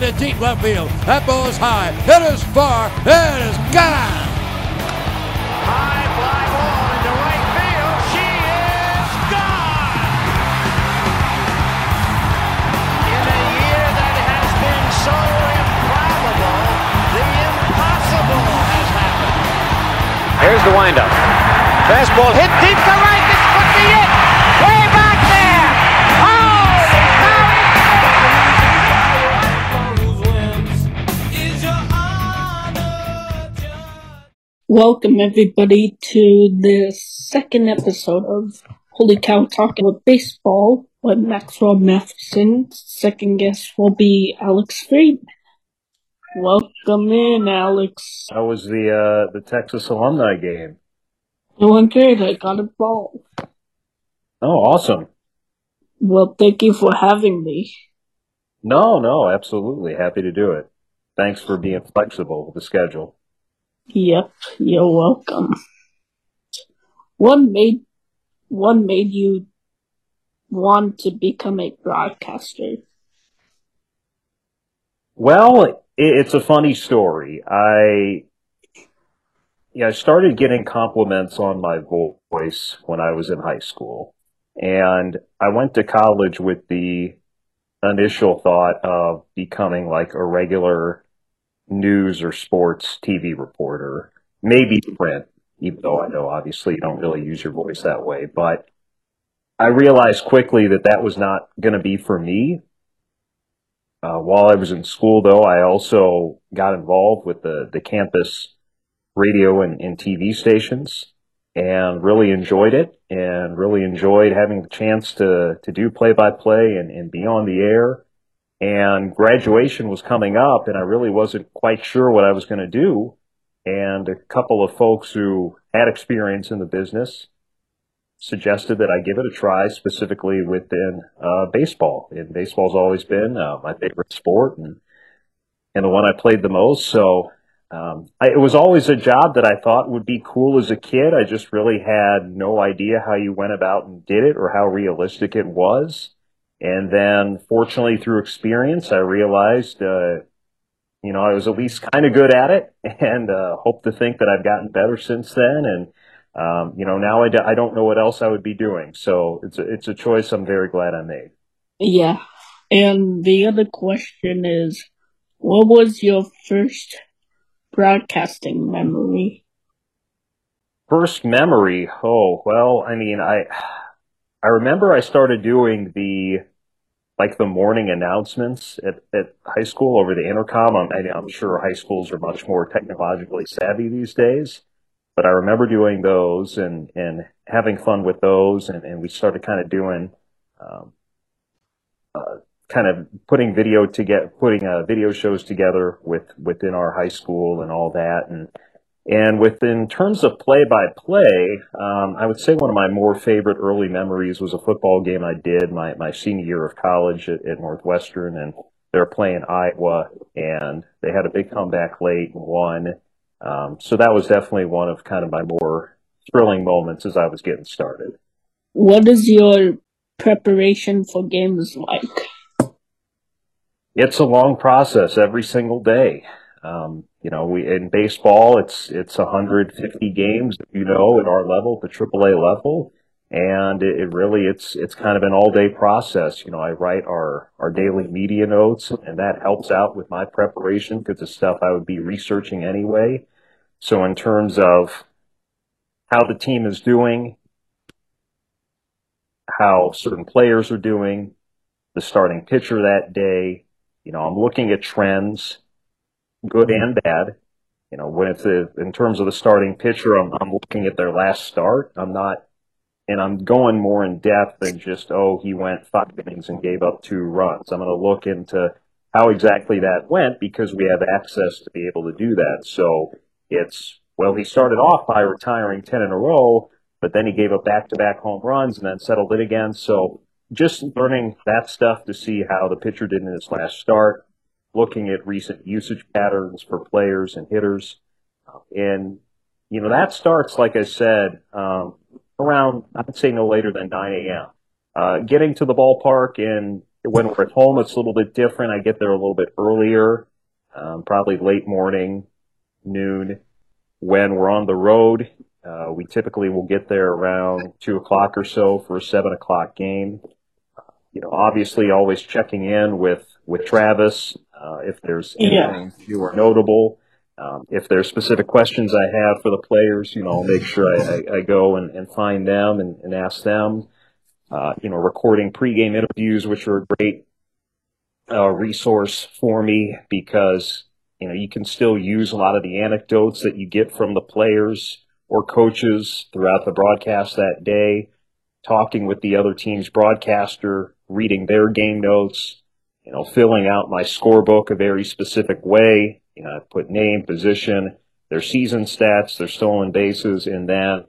line to deep left field. That ball is high. It is far. It is gone. High fly ball into right field. She is gone. In a year that has been so improbable, the impossible has happened. Here's the windup. Fastball hit deep to right. Welcome everybody to the second episode of Holy Cow Talking about Baseball with Maxwell Mathiason. Second guest will be Alex Fried. Welcome in, Alex. How was the uh, the Texas alumni game? Doing great, I got a ball. Oh, awesome! Well, thank you for having me. No, no, absolutely happy to do it. Thanks for being flexible with the schedule. Yep, you're welcome. What made what made you want to become a broadcaster? Well, it, it's a funny story. I yeah, I started getting compliments on my voice when I was in high school, and I went to college with the initial thought of becoming like a regular news or sports TV reporter, maybe print, even though I know obviously you don't really use your voice that way. But I realized quickly that that was not going to be for me. Uh, while I was in school, though, I also got involved with the, the campus radio and, and TV stations and really enjoyed it and really enjoyed having the chance to, to do play by play and, and be on the air and graduation was coming up and I really wasn't quite sure what I was going to do. And a couple of folks who had experience in the business suggested that I give it a try specifically within uh, baseball. And baseball's always been uh, my favorite sport and, and the one I played the most. So um, I, it was always a job that I thought would be cool as a kid. I just really had no idea how you went about and did it or how realistic it was. And then, fortunately, through experience, I realized, uh, you know, I was at least kind of good at it, and uh, hope to think that I've gotten better since then. And um, you know, now I d- I don't know what else I would be doing. So it's a, it's a choice I'm very glad I made. Yeah. And the other question is, what was your first broadcasting memory? First memory? Oh, well, I mean, I I remember I started doing the like the morning announcements at, at high school over the intercom. I'm, I'm sure high schools are much more technologically savvy these days, but I remember doing those and, and having fun with those. And, and we started kind of doing, um, uh, kind of putting video to get, putting uh, video shows together with, within our high school and all that. And, and within terms of play by play, I would say one of my more favorite early memories was a football game I did my, my senior year of college at, at Northwestern, and they were playing Iowa, and they had a big comeback late and won. Um, so that was definitely one of kind of my more thrilling moments as I was getting started. What is your preparation for games like? It's a long process every single day. Um, you know, we in baseball, it's it's 150 games, you know, at our level, the AAA level, and it, it really it's it's kind of an all day process. You know, I write our our daily media notes, and that helps out with my preparation because it's stuff I would be researching anyway. So in terms of how the team is doing, how certain players are doing, the starting pitcher that day, you know, I'm looking at trends good and bad. You know, when it's a, in terms of the starting pitcher, I'm, I'm looking at their last start. I'm not, and I'm going more in depth than just, oh, he went five innings and gave up two runs. I'm going to look into how exactly that went because we have access to be able to do that. So it's, well, he started off by retiring 10 in a row, but then he gave up back to back home runs and then settled it again. So just learning that stuff to see how the pitcher did in his last start looking at recent usage patterns for players and hitters. And, you know, that starts, like I said, um, around, I'd say no later than 9 a.m. Uh, getting to the ballpark and when we're at home, it's a little bit different. I get there a little bit earlier, um, probably late morning, noon. When we're on the road, uh, we typically will get there around two o'clock or so for a seven o'clock game. You know, obviously always checking in with, with Travis, uh, if there's anything yeah. new or notable. Um, if there's specific questions I have for the players, you know, I'll make sure I, I, I go and, and, find them and, and ask them. Uh, you know, recording pregame interviews, which are a great uh, resource for me because you know you can still use a lot of the anecdotes that you get from the players or coaches throughout the broadcast that day, talking with the other team's broadcaster, reading their game notes, you know, filling out my scorebook a very specific way. You know, I put name, position, their season stats, their stolen bases, and then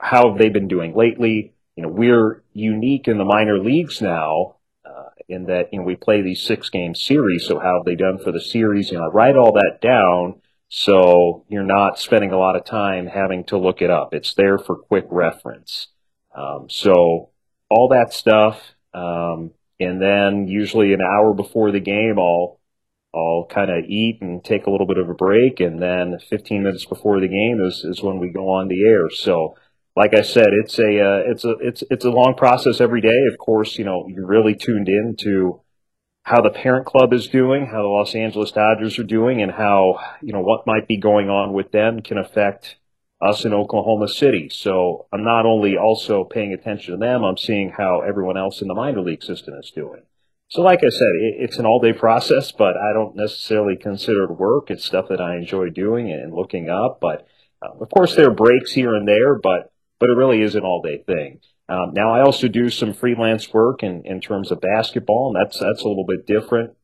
how have they been doing lately? You know, we're unique in the minor leagues now uh, in that you know we play these six game series. So how have they done for the series? You know, I write all that down so you're not spending a lot of time having to look it up. It's there for quick reference. Um, so all that stuff, um, and then usually an hour before the game, I'll I'll kind of eat and take a little bit of a break, and then 15 minutes before the game is is when we go on the air. So, like I said, it's a uh, it's a it's it's a long process every day. Of course, you know you're really tuned in to how the parent club is doing, how the Los Angeles Dodgers are doing, and how, you know, what might be going on with them can affect us in Oklahoma City. So I'm not only also paying attention to them, I'm seeing how everyone else in the minor league system is doing. So like I said, it's an all day process, but I don't necessarily consider it work. It's stuff that I enjoy doing and looking up. But uh, of course there are breaks here and there, but, but it really is an all day thing. Um, now I also do some freelance work in, in terms of basketball, and that's that's a little bit different.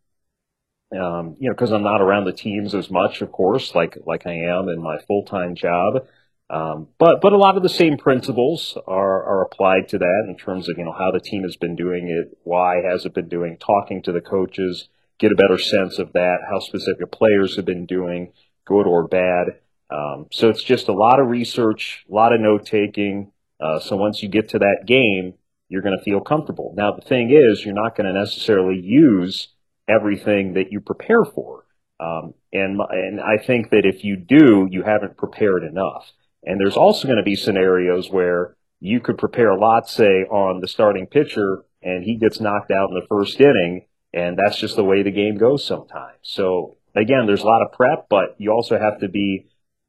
Um, you know, because I'm not around the teams as much, of course, like like I am in my full time job. Um, but but a lot of the same principles are are applied to that in terms of you know how the team has been doing it, why has it been doing, talking to the coaches, get a better sense of that, how specific players have been doing, good or bad. Um, so it's just a lot of research, a lot of note taking, uh, so once you get to that game, you're going to feel comfortable. Now, the thing is, you're not going to necessarily use everything that you prepare for. Um, and, and I think that if you do, you haven't prepared enough. And there's also going to be scenarios where you could prepare a lot, say, on the starting pitcher, and he gets knocked out in the first inning, and that's just the way the game goes sometimes. So again, there's a lot of prep, but you also have to be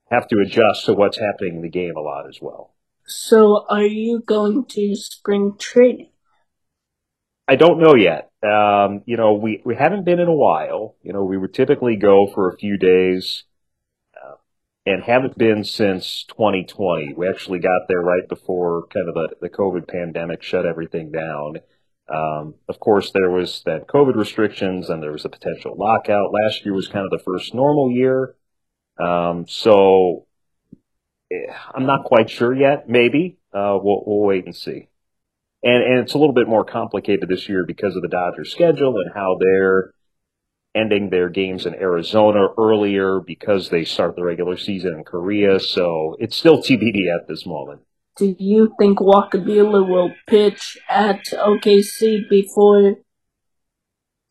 have to adjust to what's happening in the game a lot as well. So, are you going to spring training? I don't know yet. Um, you know, we, we haven't been in a while. You know, we would typically go for a few days and haven't been since 2020. We actually got there right before kind of the, the COVID pandemic shut everything down. Um, of course, there was that COVID restrictions and there was a potential lockout. Last year was kind of the first normal year. Um, so I'm not quite sure yet. Maybe uh, we'll, we'll wait and see. And and it's a little bit more complicated this year because of the Dodgers' schedule and how they're ending their games in Arizona earlier because they start the regular season in Korea. So it's still TBD at this moment. Do you think Walker Buehler will pitch at OKC before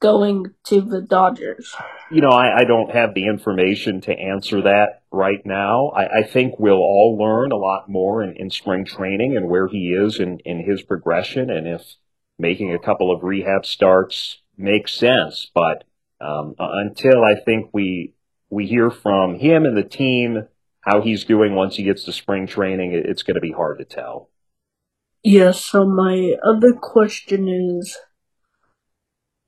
going to the Dodgers? You know, I, I don't have the information to answer that right now. I, I think we'll all learn a lot more in, in spring training and where he is in, in his progression and if making a couple of rehab starts makes sense. But um, until I think we we hear from him and the team how he's doing once he gets to spring training, it's going to be hard to tell. Yeah, so my other question is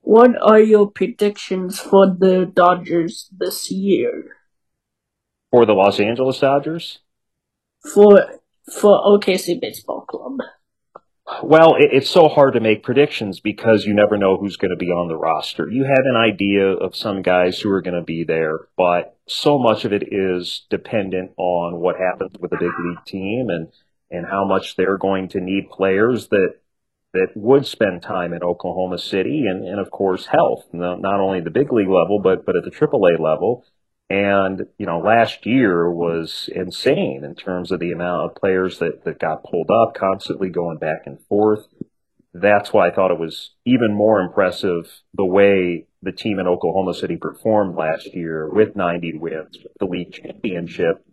what are your predictions for the Dodgers this year? For the Los Angeles Dodgers? For for OKC Baseball Club. Well, it, it's so hard to make predictions because you never know who's going to be on the roster. You have an idea of some guys who are going to be there, but so much of it is dependent on what happens with the big league team and and how much they're going to need players that that would spend time in Oklahoma City and, and of course health, not only the big league level, but, but at the AAA level. And, you know, last year was insane in terms of the amount of players that, that got pulled up, constantly going back and forth. that's why I thought it was even more impressive the way the team in Oklahoma City performed last year with 90 wins, with the league championship,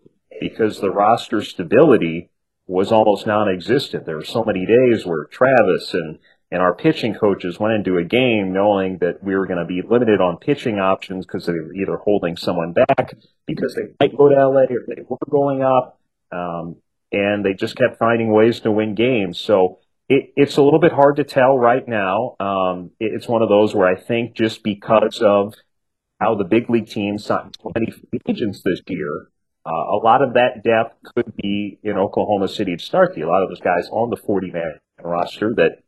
because the roster stability was almost non-existent. There were so many days where Travis and and our pitching coaches went into a game knowing that we were going to be limited on pitching options because they were either holding someone back because they might go to LA or they were going up. Um, and they just kept finding ways to win games. So it, it's a little bit hard to tell right now. Um, it, it's one of those where I think just because of how the big league teams signed 20 free agents this year, uh, a lot of that depth could be in Oklahoma City start the. A lot of those guys on the 40 man roster that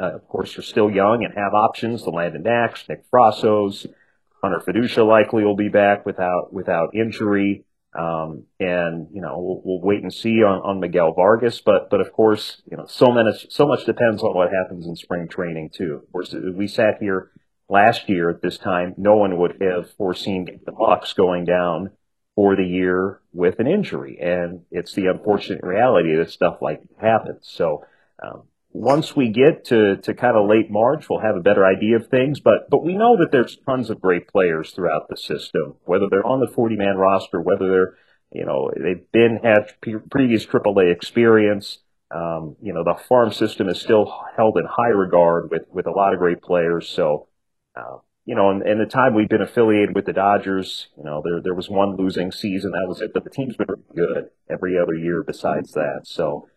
uh, of course, are still young and have options. The Landon Knacks, Nick Frassos, Hunter Feduccia likely will be back without without injury. Um, and you know we'll, we'll, wait and see on, on Miguel Vargas, but but of course you know so much so much depends on what happens in spring training too. Of course, we sat here last year at this time, no one would have foreseen the Bucks going down for the year with an injury, and it's the unfortunate reality that stuff like happens. So um, once we get to, to kind of late March, we'll have a better idea of things. But but we know that there's tons of great players throughout the system, whether they're on the 40 man roster, whether they're you know they've been had previous AAA experience. Um, you know the farm system is still held in high regard with with a lot of great players. So. Uh, you know, in, in the time we've been affiliated with the Dodgers, you know, there there was one losing season, that was it. But the team's been good every other year besides that. So,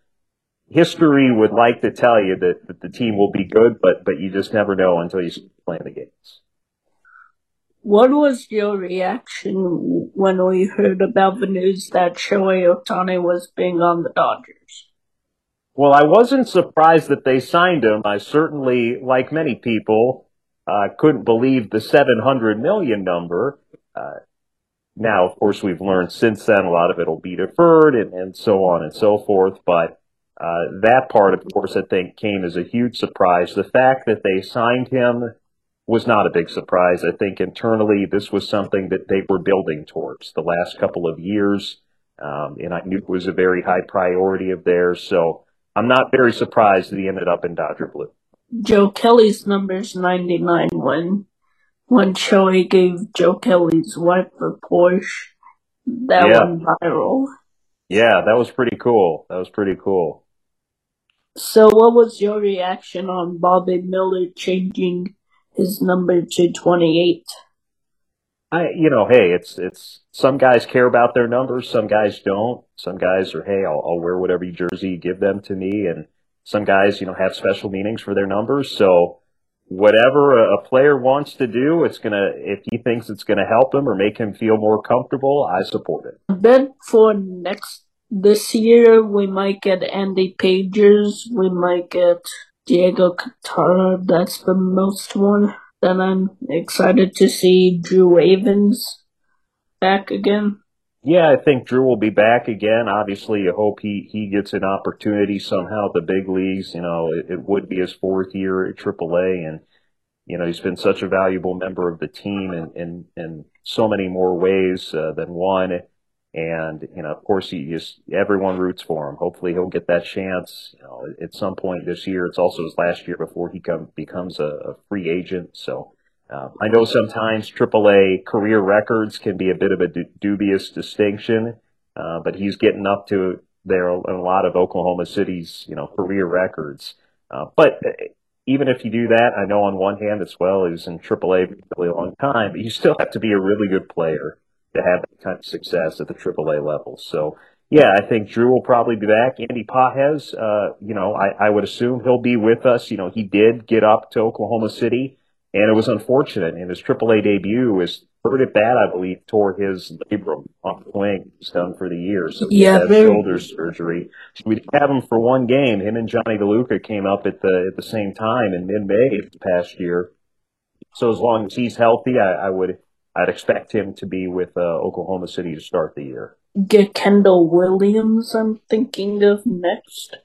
history would like to tell you that, that the team will be good, but but you just never know until you play the games. What was your reaction when we heard about the news that Shohei Ohtani was being on the Dodgers? Well, I wasn't surprised that they signed him. I certainly, like many people, uh, couldn't believe the 700 million number. Uh, now, of course, we've learned since then a lot of it will be deferred and, and so on and so forth. But uh, that part, of course, I think came as a huge surprise. The fact that they signed him was not a big surprise. I think internally this was something that they were building towards the last couple of years. Um, and I knew it was a very high priority of theirs. So I'm not very surprised that he ended up in Dodger Blue. Joe Kelly's number's 99 when, when Shohei gave Joe Kelly's wife a Porsche. That yeah. went viral. Yeah, that was pretty cool. That was pretty cool. So, what was your reaction on Bobby Miller changing his number to 28? I, you know, hey, it's it's some guys care about their numbers, some guys don't. Some guys are, hey, I'll, I'll wear whatever jersey you give them to me, and some guys, you know, have special meanings for their numbers. So, whatever a, a player wants to do, it's gonna if he thinks it's gonna help him or make him feel more comfortable, I support it. Then for next this year we might get Andy Pages, we might get Diego Cartaya, that's the most one. Then I'm excited to see Drew Avans back again. Yeah, I think Drew will be back again. Obviously, you hope he, he gets an opportunity somehow at the big leagues. You know, it, it would be his fourth year at AAA, and you know he's been such a valuable member of the team in in, in so many more ways uh, than one. And, you know, of course, you just, everyone roots for him. Hopefully he'll get that chance, you know, at some point this year. It's also his last year before he come, becomes a, a free agent. So, uh, I know sometimes AAA career records can be a bit of a du- dubious distinction, uh, but he's getting up to there in a lot of Oklahoma City's, you know, career records. Uh, but uh, even if you do that, I know on one hand as well, he was in AAA for a really long time, but you still have to be a really good player to have kind of success at the AAA level. So, yeah, I think Drew will probably be back. Andy Pages, uh, you know, I, I would assume he'll be with us. You know, he did get up to Oklahoma City, and it was unfortunate. In his AAA debut, was hurt it bad, I believe, tore his labrum off the wing. He's done for the year, so he yeah, had shoulder surgery. We did have him for one game. Him and Jonny DeLuca came up at the at the same time in mid May past year. So as long as he's healthy, I, I would I'd expect him to be with uh, Oklahoma City to start the year. Get Kendall Williams, I'm thinking of next.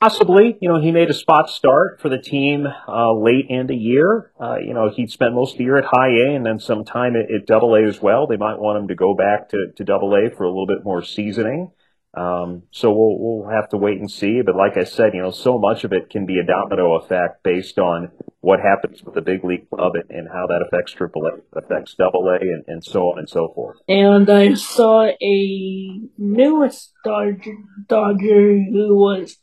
Possibly, you know, he made a spot start for the team uh, late in the year. Uh, you know, he'd spent most of the year at High A and then some time at, at Double A as well. They might want him to go back to, to Double A for a little bit more seasoning. Um, so we'll we'll have to wait and see. But like I said, you know, so much of it can be a domino effect based on what happens with the big league club and, and how that affects AAA, affects Double A, and, and so on and so forth. And I saw a newest Dodger, Dodger who was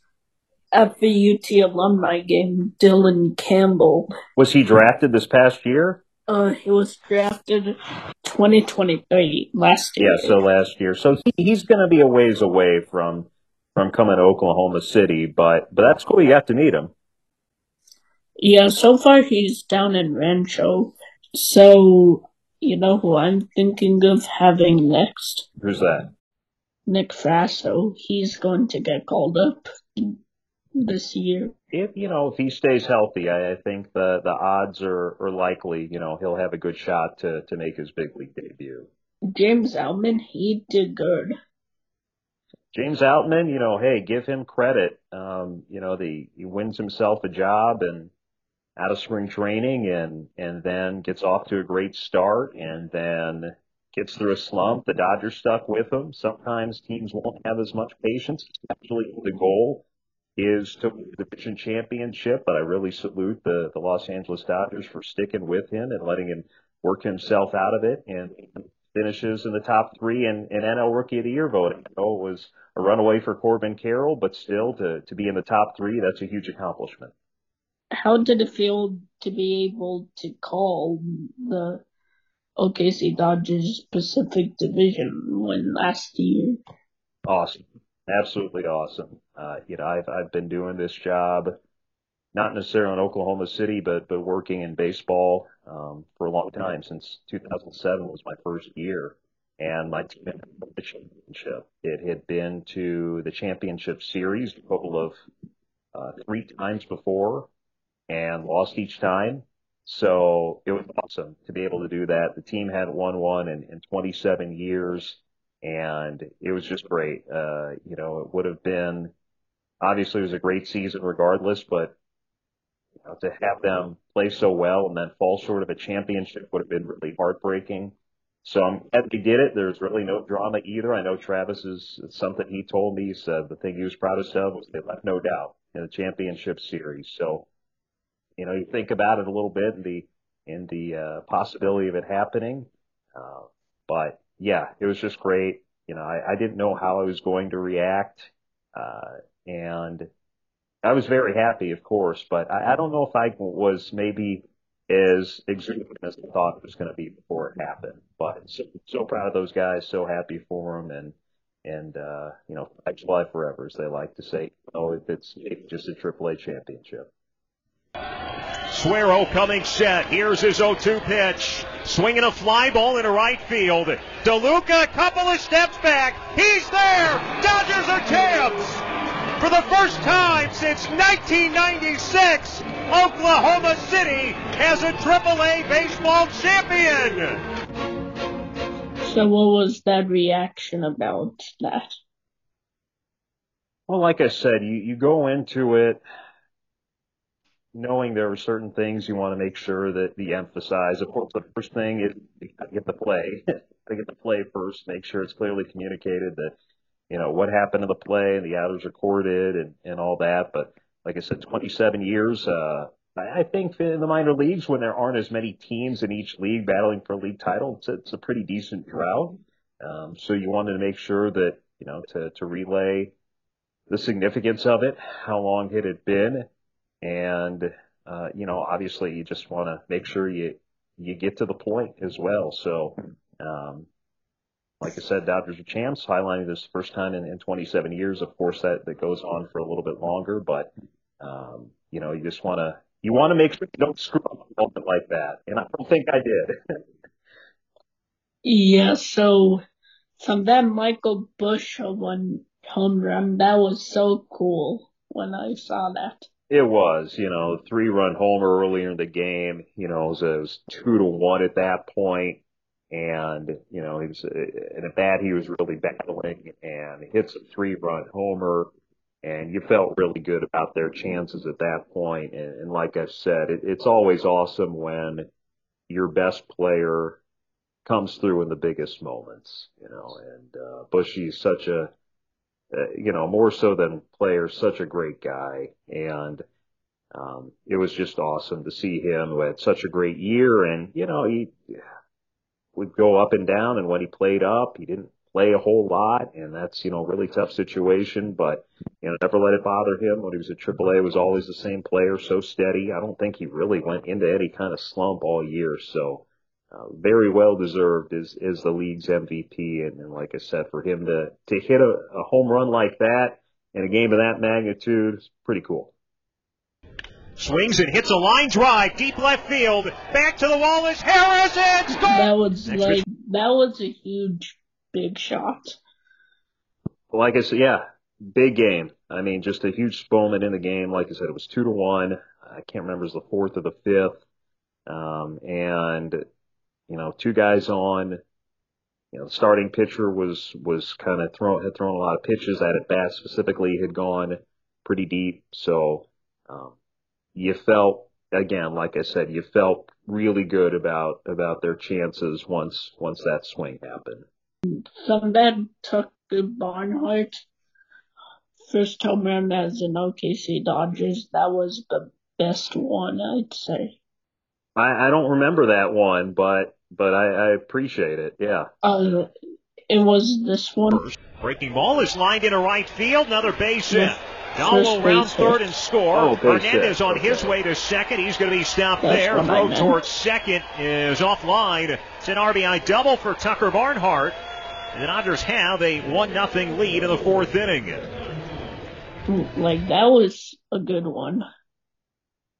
at the UT alumni game, Dylan Campbell. Was he drafted this past year? Uh, he was drafted 2023 last year. Yeah, so last year. So he's going to be a ways away from from coming to Oklahoma City, but but that's cool. You have to meet him. Yeah, so far he's down in Rancho. So you know who I'm thinking of having next? Who's that? Nick Frasso. He's going to get called up this year. If you know if he stays healthy, I, I think the the odds are, are likely. You know he'll have a good shot to to make his big league debut. James Outman, he did good. James Outman, you know, hey, give him credit. Um, you know, the he wins himself a job and out of spring training and and then gets off to a great start and then gets through a slump. The Dodgers stuck with him. Sometimes teams won't have as much patience, especially with the goal is to win the division championship. But I really salute the the Los Angeles Dodgers for sticking with him and letting him work himself out of it and finishes in the top three in, and NL Rookie of the Year voting. I know it was a runaway for Corbin Carroll, but still to, to be in the top three, that's a huge accomplishment. How did it feel to be able to call the OKC Dodgers Pacific Division win last year? Awesome. Absolutely awesome. Uh, you know, I've, I've been doing this job not necessarily in Oklahoma City, but but working in baseball um, for a long time since 2007 was my first year, and my team had the championship. It had been to the championship series a couple of uh, three times before, and lost each time. So it was awesome to be able to do that. The team had won one in, in 27 years, and it was just great. Uh, you know, it would have been obviously it was a great season regardless, but you know, to have them play so well and then fall short of a championship would have been really heartbreaking. So I'm glad they did it. There's really no drama either. I know Travis is something he told me. He said the thing he was proudest of was they left no doubt in the championship series. So, you know, you think about it a little bit in the in the uh, possibility of it happening. Uh, but yeah, it was just great. You know, I, I didn't know how I was going to react, uh, and I was very happy, of course, but I, I don't know if I was maybe as exuberant as I thought it was going to be before it happened. But so, so proud of those guys, so happy for them, and and uh, you know, fly forever, as they like to say. Oh, if it's just a AAA championship. Suero coming set. Here's his 0-2 pitch. Swinging a fly ball into right field. DeLuca, a couple of steps back. He's there. Dodgers are champs. For the first time since 1996, Oklahoma City has a AAA baseball champion. So, what was that reaction about that? Well, like I said, you, you go into it knowing there are certain things you want to make sure that you emphasize. Of course, the first thing is to get the play. to get the play first, make sure it's clearly communicated that you know, what happened to the play and the outers recorded and, and all that. But like I said, 27 years, uh, I think in the minor leagues, when there aren't as many teams in each league battling for a league title, it's a, it's a pretty decent drought. Um, so you wanted to make sure that, you know, to, to relay the significance of it, how long had it been, and, uh, you know, obviously you just want to make sure you, you get to the point as well. So, um, like I said, Dodgers are champs, highlighting this first time in, in 27 years. Of course, that, that goes on for a little bit longer, but, um, you know, you just want to, you want to make sure you don't screw up a moment like that. And I don't think I did. yeah, so from that Michael Busch one home run, that was so cool when I saw that. It was, you know, three run homer earlier in the game. You know, it was, it was two to one at that point. And you know he was in a bat he was really battling and hits a three run homer. And you felt really good about their chances at that point. And, and like i said it, it's always awesome when your best player comes through in the biggest moments you know. And uh bushy's such a uh, you know, more so than player, such a great guy. And, um, it was just awesome to see him who had such a great year. And, you know, he would go up and down. And when he played up, he didn't play a whole lot. And that's, you know, really tough situation, but, you know, never let it bother him. When he was at AAA, was always the same player, so steady. I don't think he really went into any kind of slump all year. So, uh, very well deserved is is the league's MVP, and, and like I said, for him to to hit a, a home run like that in a game of that magnitude is pretty cool. Swings and hits a line drive, deep left field. Back to the wall is Harris. It's. That was Next like that was a huge big shot. Like I said, yeah, big game. I mean, just a huge moment in the game. Like I said, it was two to one. I can't remember it was the fourth or the fifth. Um, and you know, two guys on. You know, the starting pitcher was was kind of thrown had thrown a lot of pitches at at bat specifically had gone pretty deep. So um, you felt again, like I said, you felt really good about about their chances once once that swing happened. Some Sunbed took Barnhart first home run as an OKC Dodgers. That was the best one, I'd say. I, I don't remember that one, but but I, I appreciate it. Yeah. Uh, it was this one. Breaking ball is lined into right field. Another base hit. Yeah. Now First will round third and score. Oh, Hernandez hit. on his way to second. He's going to be stopped That's there. Throw towards second is offline. It's an RBI double for Tucker Barnhart. And the Dodgers have a 1 0 lead in the fourth inning. Like that was a good one.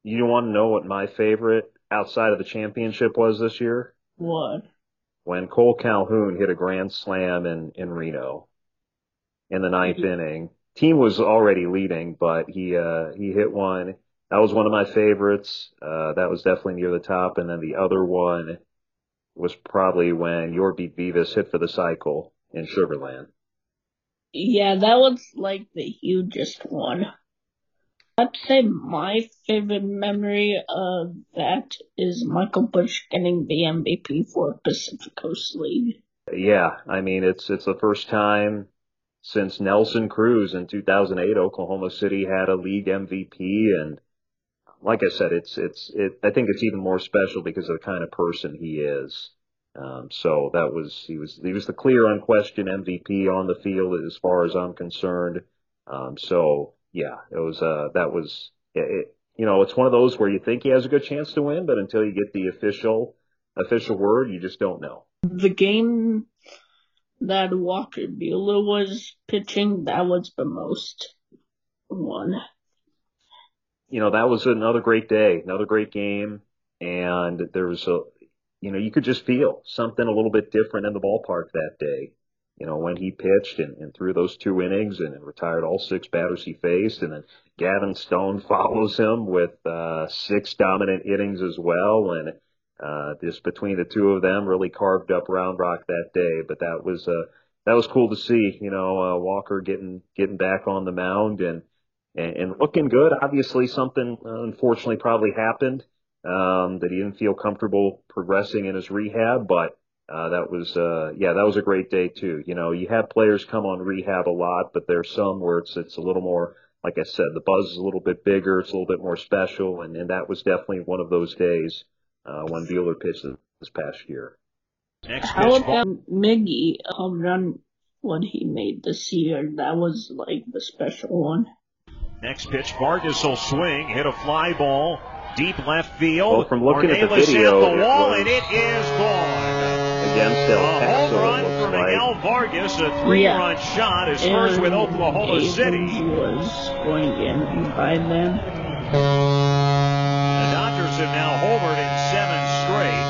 You want to know what my favorite outside of the championship was this year? What? When Kole Calhoun hit a grand slam in in Reno in the ninth inning. Team was already leading, but he uh he hit one. That was one of my favorites. Uh that was definitely near the top. And then the other one was probably when Yorby Beavis hit for the cycle in Sugarland. Yeah, that was like the hugest one. I'd say my favorite memory of that is Michael Busch getting the MVP for Pacific Coast League. Yeah, I mean it's it's the first time since Nelson Cruz in 2008 Oklahoma City had a league MVP and like I said it's it's it I think it's even more special because of the kind of person he is. Um so that was he was he was the clear unquestioned MVP on the field as far as I'm concerned. Um so yeah, it was uh that was it, it, you know, it's one of those where you think he has a good chance to win but until you get the official official word you just don't know. The game that Walker Buehler was pitching, that was the most one. you know, that was another great day, another great game. And there was a, you know, you could just feel something a little bit different in the ballpark that day. You know, when he pitched and, and threw those two innings and retired all six batters he faced. And then Gavin Stone follows him with, uh, six dominant innings as well. And, uh, just between the two of them really carved up Round Rock that day. But that was, uh, that was cool to see, you know, uh, Walker getting, getting back on the mound and, and, and looking good. Obviously, something uh, unfortunately probably happened um, that he didn't feel comfortable progressing in his rehab. But uh, that was, uh, yeah, that was a great day too. You know, you have players come on rehab a lot, but there's some where it's it's a little more, like I said, the buzz is a little bit bigger, it's a little bit more special, and, and that was definitely one of those days uh, when Buehler pitched this past year. Next How pitch, about Miggy home run what he made this year? That was like the special one. Next pitch, Vargas will swing, hit a fly ball, deep left field. Well, from looking at the video, at the it wall, was- and it is gone. Against El A home run it looks for like. Miguel Vargas, a three-run shot. His first with Aaron Oklahoma Evans City. was going in by then. The Dodgers have now homered in seven straight.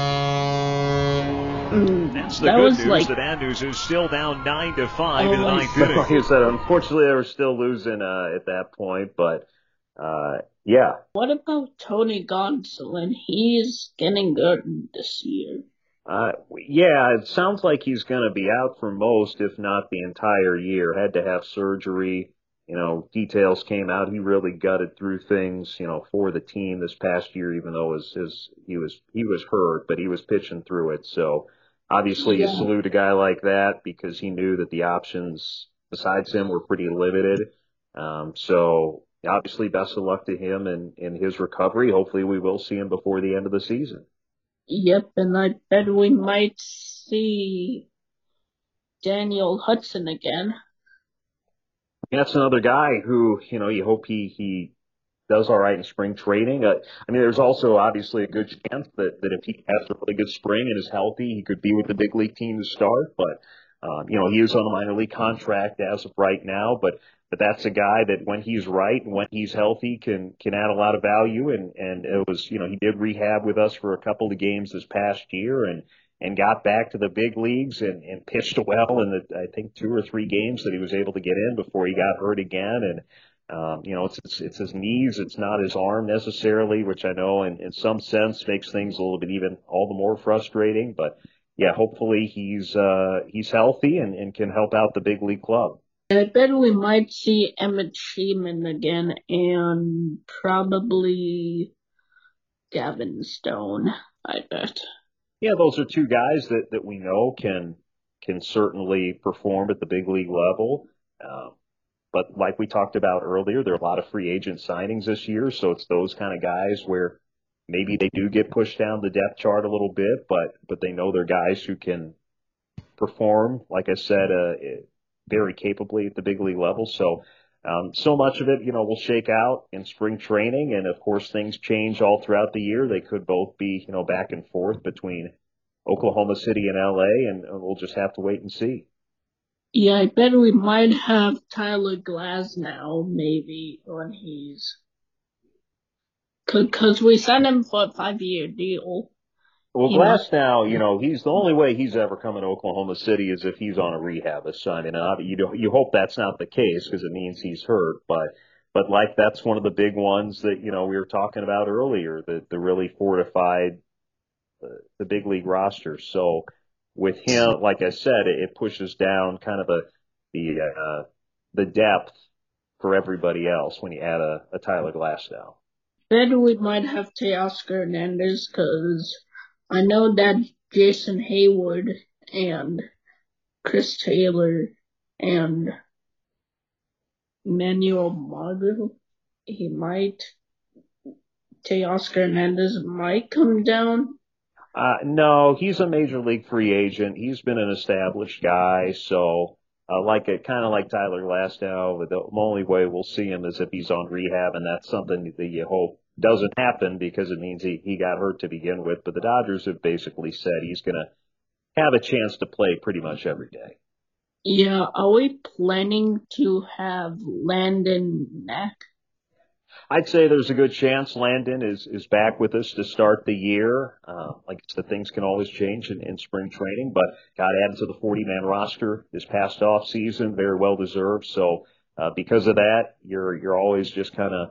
Mm, That's the that good was news. like the bad news is still down nine to five Oh in the ninth God. inning. Like you said, unfortunately, they were still losing uh, at that point, but uh, yeah, What about Tony Gonsolin? He's getting good this year. Uh, yeah, it sounds like he's going to be out for most, if not the entire year. Had to have surgery. You know, details came out. He really gutted through things, you know, for the team this past year, even though his, his he was he was hurt, but he was pitching through it. So obviously, you salute a guy like that because he knew that the options besides him were pretty limited. Um, so obviously, best of luck to him and in his recovery. Hopefully, we will see him before the end of the season. Yep, and I bet we might see Daniel Hudson again. That's another guy who, you know, you hope he, he does all right in spring training. Uh, I mean, there's also obviously a good chance that, that if he has a really good spring and is healthy, he could be with the big league team to start. But, um, you know, he is on a minor league contract as of right now, but, but that's a guy that when he's right and when he's healthy can, can add a lot of value. And, and it was, you know, he did rehab with us for a couple of games this past year and, and got back to the big leagues and, and pitched well in the, I think two or three games that he was able to get in before he got hurt again. And, um, you know, it's, it's, it's his knees. It's not his arm necessarily, which I know in, in some sense makes things a little bit even all the more frustrating. But yeah, hopefully he's, uh, he's healthy and, and can help out the big league club. I bet we might see Emmett Sheehan again and probably Gavin Stone. I bet. Yeah, those are two guys that, that we know can can certainly perform at the big league level. Um, but like we talked about earlier, there are a lot of free agent signings this year, so it's those kind of guys where maybe they do get pushed down the depth chart a little bit, but but they know they're guys who can perform, like I said, uh, very capably at the big league level. So um, so much of it, you know, will shake out in spring training, and of course, things change all throughout the year. They could both be, you know, back and forth between Oklahoma City and LA, and we'll just have to wait and see. Yeah, I bet we might have Tyler Glasnow maybe when he's because we signed him for a five year deal. Well, Glasnow, you know, he's the only way he's ever coming to Oklahoma City is if he's on a rehab assignment. Now, you do, you hope that's not the case because it means he's hurt, but but like that's one of the big ones that you know we were talking about earlier that the really fortified the, the big league roster. So with him, like I said, it, it pushes down kind of a, the uh, the depth for everybody else when you add a, a Tyler Glasnow. Then we might have Teoscar Hernandez because I know that Jason Heyward and Chris Taylor and Manuel Margot, he might, Teoscar Hernandez might come down uh, no, he's a major league free agent. He's been an established guy, so uh, like it, kind of like Tyler Glasnow. The only way we'll see him is if he's on rehab, and that's something that you hope doesn't happen because it means he he got hurt to begin with. But the Dodgers have basically said he's going to have a chance to play pretty much every day. Yeah, are we planning to have Landon back? I'd say there's a good chance Landon is is back with us to start the year. Uh, like I said, things can always change in, in spring training, but got added to the 40 man roster this past off season, very well deserved. So uh, because of that, you're you're always just kind of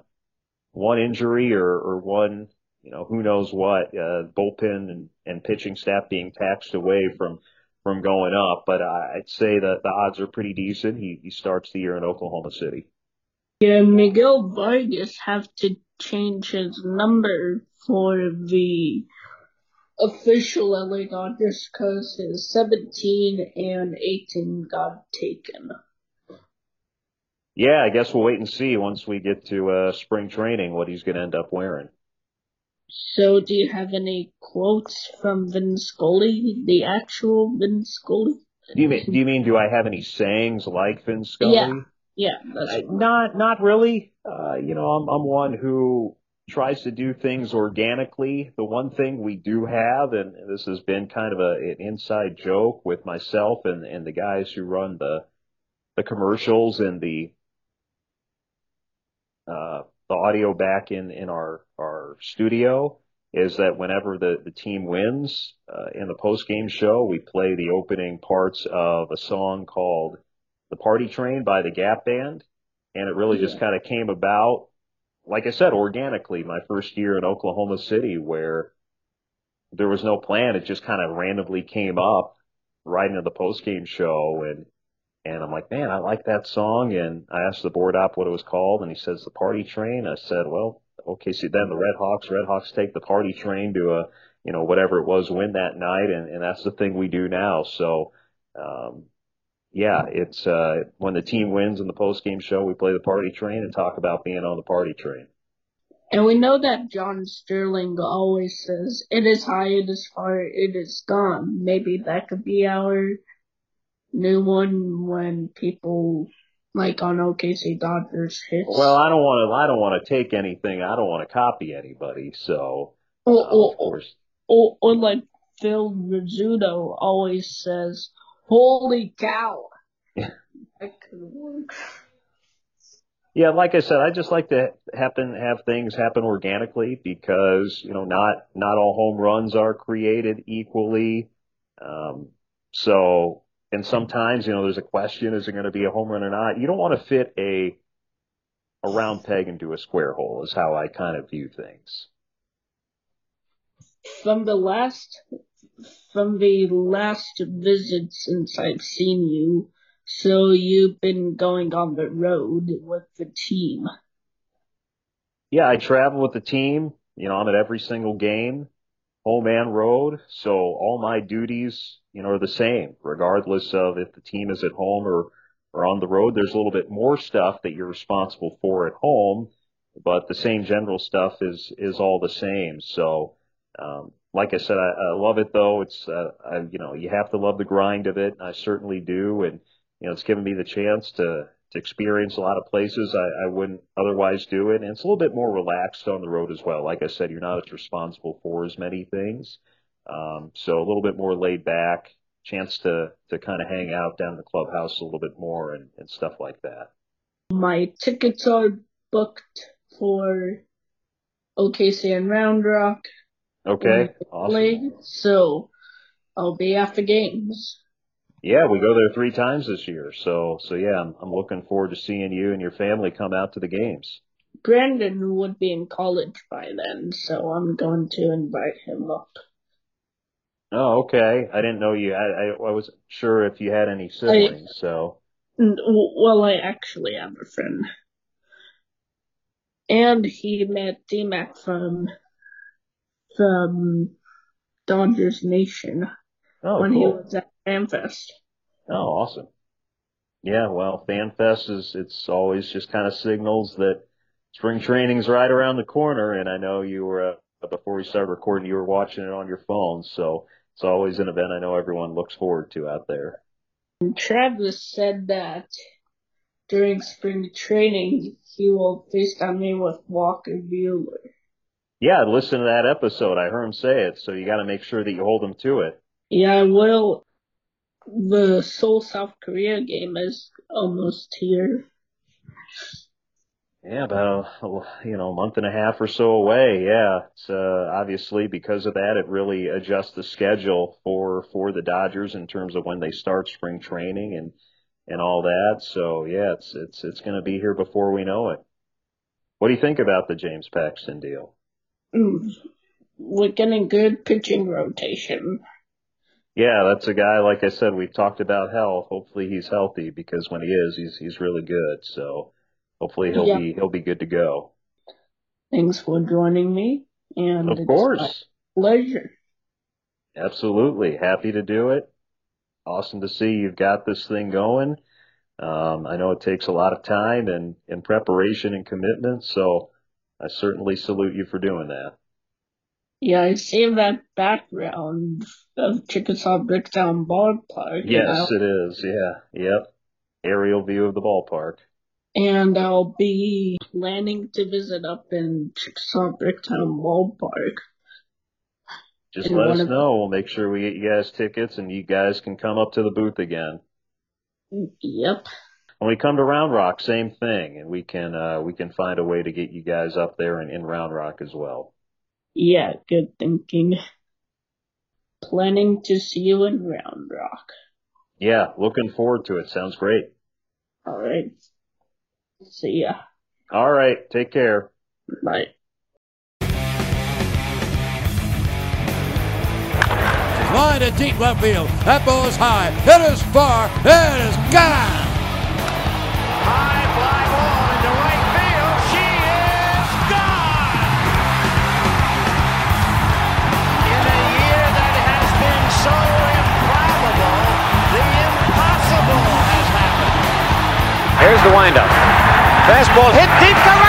one injury or or one you know who knows what uh, bullpen and, and pitching staff being taxed away from from going up. But I'd say that the odds are pretty decent. He he starts the year in Oklahoma City. Yeah, Miguel Vargas have to change his number for the official LA Dodgers because his 17 and 18 got taken. Yeah, I guess we'll wait and see once we get to uh, spring training what he's going to end up wearing. So, do you have any quotes from Vin Scully, the actual Vin Scully? Do you mean? Do you mean? Do I have any sayings like Vin Scully? Yeah. Yeah, that's not not really. Uh, you know, I'm I'm one who tries to do things organically. The one thing we do have, and this has been kind of a, an inside joke with myself and, and the guys who run the the commercials and the uh, the audio back in in our our studio is that whenever the the team wins uh, in the post game show, we play the opening parts of a song called the Party Train by the Gap Band, and it really yeah. just kind of came about, like I said, organically. My first year in Oklahoma City, where there was no plan, it just kind of randomly came up right into the post game show, and and I'm like, man, I like that song, and I asked the board op what it was called, and he says the Party Train. I said, well, okay, so then the Red Hawks, Red Hawks take the Party Train to a you know whatever it was win that night, and and that's the thing we do now. So. Um, yeah, it's uh, when the team wins in the post game show, we play the party train and talk about being on the party train. And we know that John Sterling always says, it is high, it is far, it is gone. Maybe that could be our new one when people like on OKC Dodgers hits. Well, I don't want to. I don't want to take anything. I don't want to copy anybody. So, or, uh, or, of course, or, or like Phil Rizzuto always says, "Holy cow!" that could work. Yeah, like I said, I just like to happen have things happen organically because you know not not all home runs are created equally. Um, so, and sometimes you know there's a question: is it going to be a home run or not? You don't want to fit a a round peg into a square hole. Is how I kind of view things. From the last, from the last visit since I've seen you, so you've been going on the road with the team. Yeah, I travel with the team. You know, I'm at every single game, home and road. So all my duties, you know, are the same, regardless of if the team is at home or, or on the road. There's a little bit more stuff that you're responsible for at home, but the same general stuff is, is all the same. So, um, like I said, I, I love it though. It's, uh, I, you know, you have to love the grind of it. I certainly do. And, you know, it's given me the chance to, to experience a lot of places I, I wouldn't otherwise do it. And it's a little bit more relaxed on the road as well. Like I said, you're not as responsible for as many things. Um, so a little bit more laid back, chance to, to kind of hang out down in the clubhouse a little bit more and, and stuff like that. My tickets are booked for OKC and Round Rock. Okay. Awesome. League, so I'll be at the games. Yeah, we go there three times this year. So, so yeah, I'm, I'm looking forward to seeing you and your family come out to the games. Brandon would be in college by then, so I'm going to invite him up. Oh, okay. I didn't know you. I, I, I wasn't sure if you had any siblings. I, so, well, I actually have a friend, and he met D-Mac from from Dodgers Nation oh, when cool. he was at FanFest. Oh, awesome. Yeah, well, FanFest is, it's always just kind of signals that spring training's right around the corner. And I know you were, uh, before we started recording, you were watching it on your phone. So it's always an event I know everyone looks forward to out there. And Travis said that during spring training, he will FaceTime me with Walker Buehler. Yeah, listen to that episode. I heard him say it. So you got to make sure that you hold him to it. Yeah, I will. The Seoul South Korea game is almost here. Yeah, about a, you know a month and a half or so away. Yeah, it's uh, obviously because of that, it really adjusts the schedule for for the Dodgers in terms of when they start spring training and and all that. So yeah, it's it's it's going to be here before we know it. What do you think about the James Paxton deal? Mm, we're getting good pitching rotation. Yeah, that's a guy. Like I said, we've talked about health. Hopefully, he's healthy because when he is, he's he's really good. So hopefully, he'll be he'll be good to go. Thanks for joining me, and Of course, pleasure. absolutely happy to do it. Awesome to see you've got this thing going. Um, I know it takes a lot of time and, and preparation and commitment, so I certainly salute you for doing that. Yeah, I see that background of Chickasaw Bricktown Ballpark. Yes, I'll- it is. Yeah. Yep. Aerial view of the ballpark. And I'll be planning to visit up in Chickasaw Bricktown Ballpark. Just let us of- know. We'll make sure we get you guys tickets and you guys can come up to the booth again. Yep. When we come to Round Rock, same thing, and we can uh, we can find a way to get you guys up there in, in Round Rock as well. Yeah, good thinking. Planning to see you in Round Rock. Yeah, looking forward to it. Sounds great. Alright. See ya. All right, take care. Bye. Line to deep left field. That ball is high. It is far. It is gone. High fly ball into right field. She is gone. In a year that has been so improbable, the impossible has happened. Here's the windup. Fastball hit deep to right.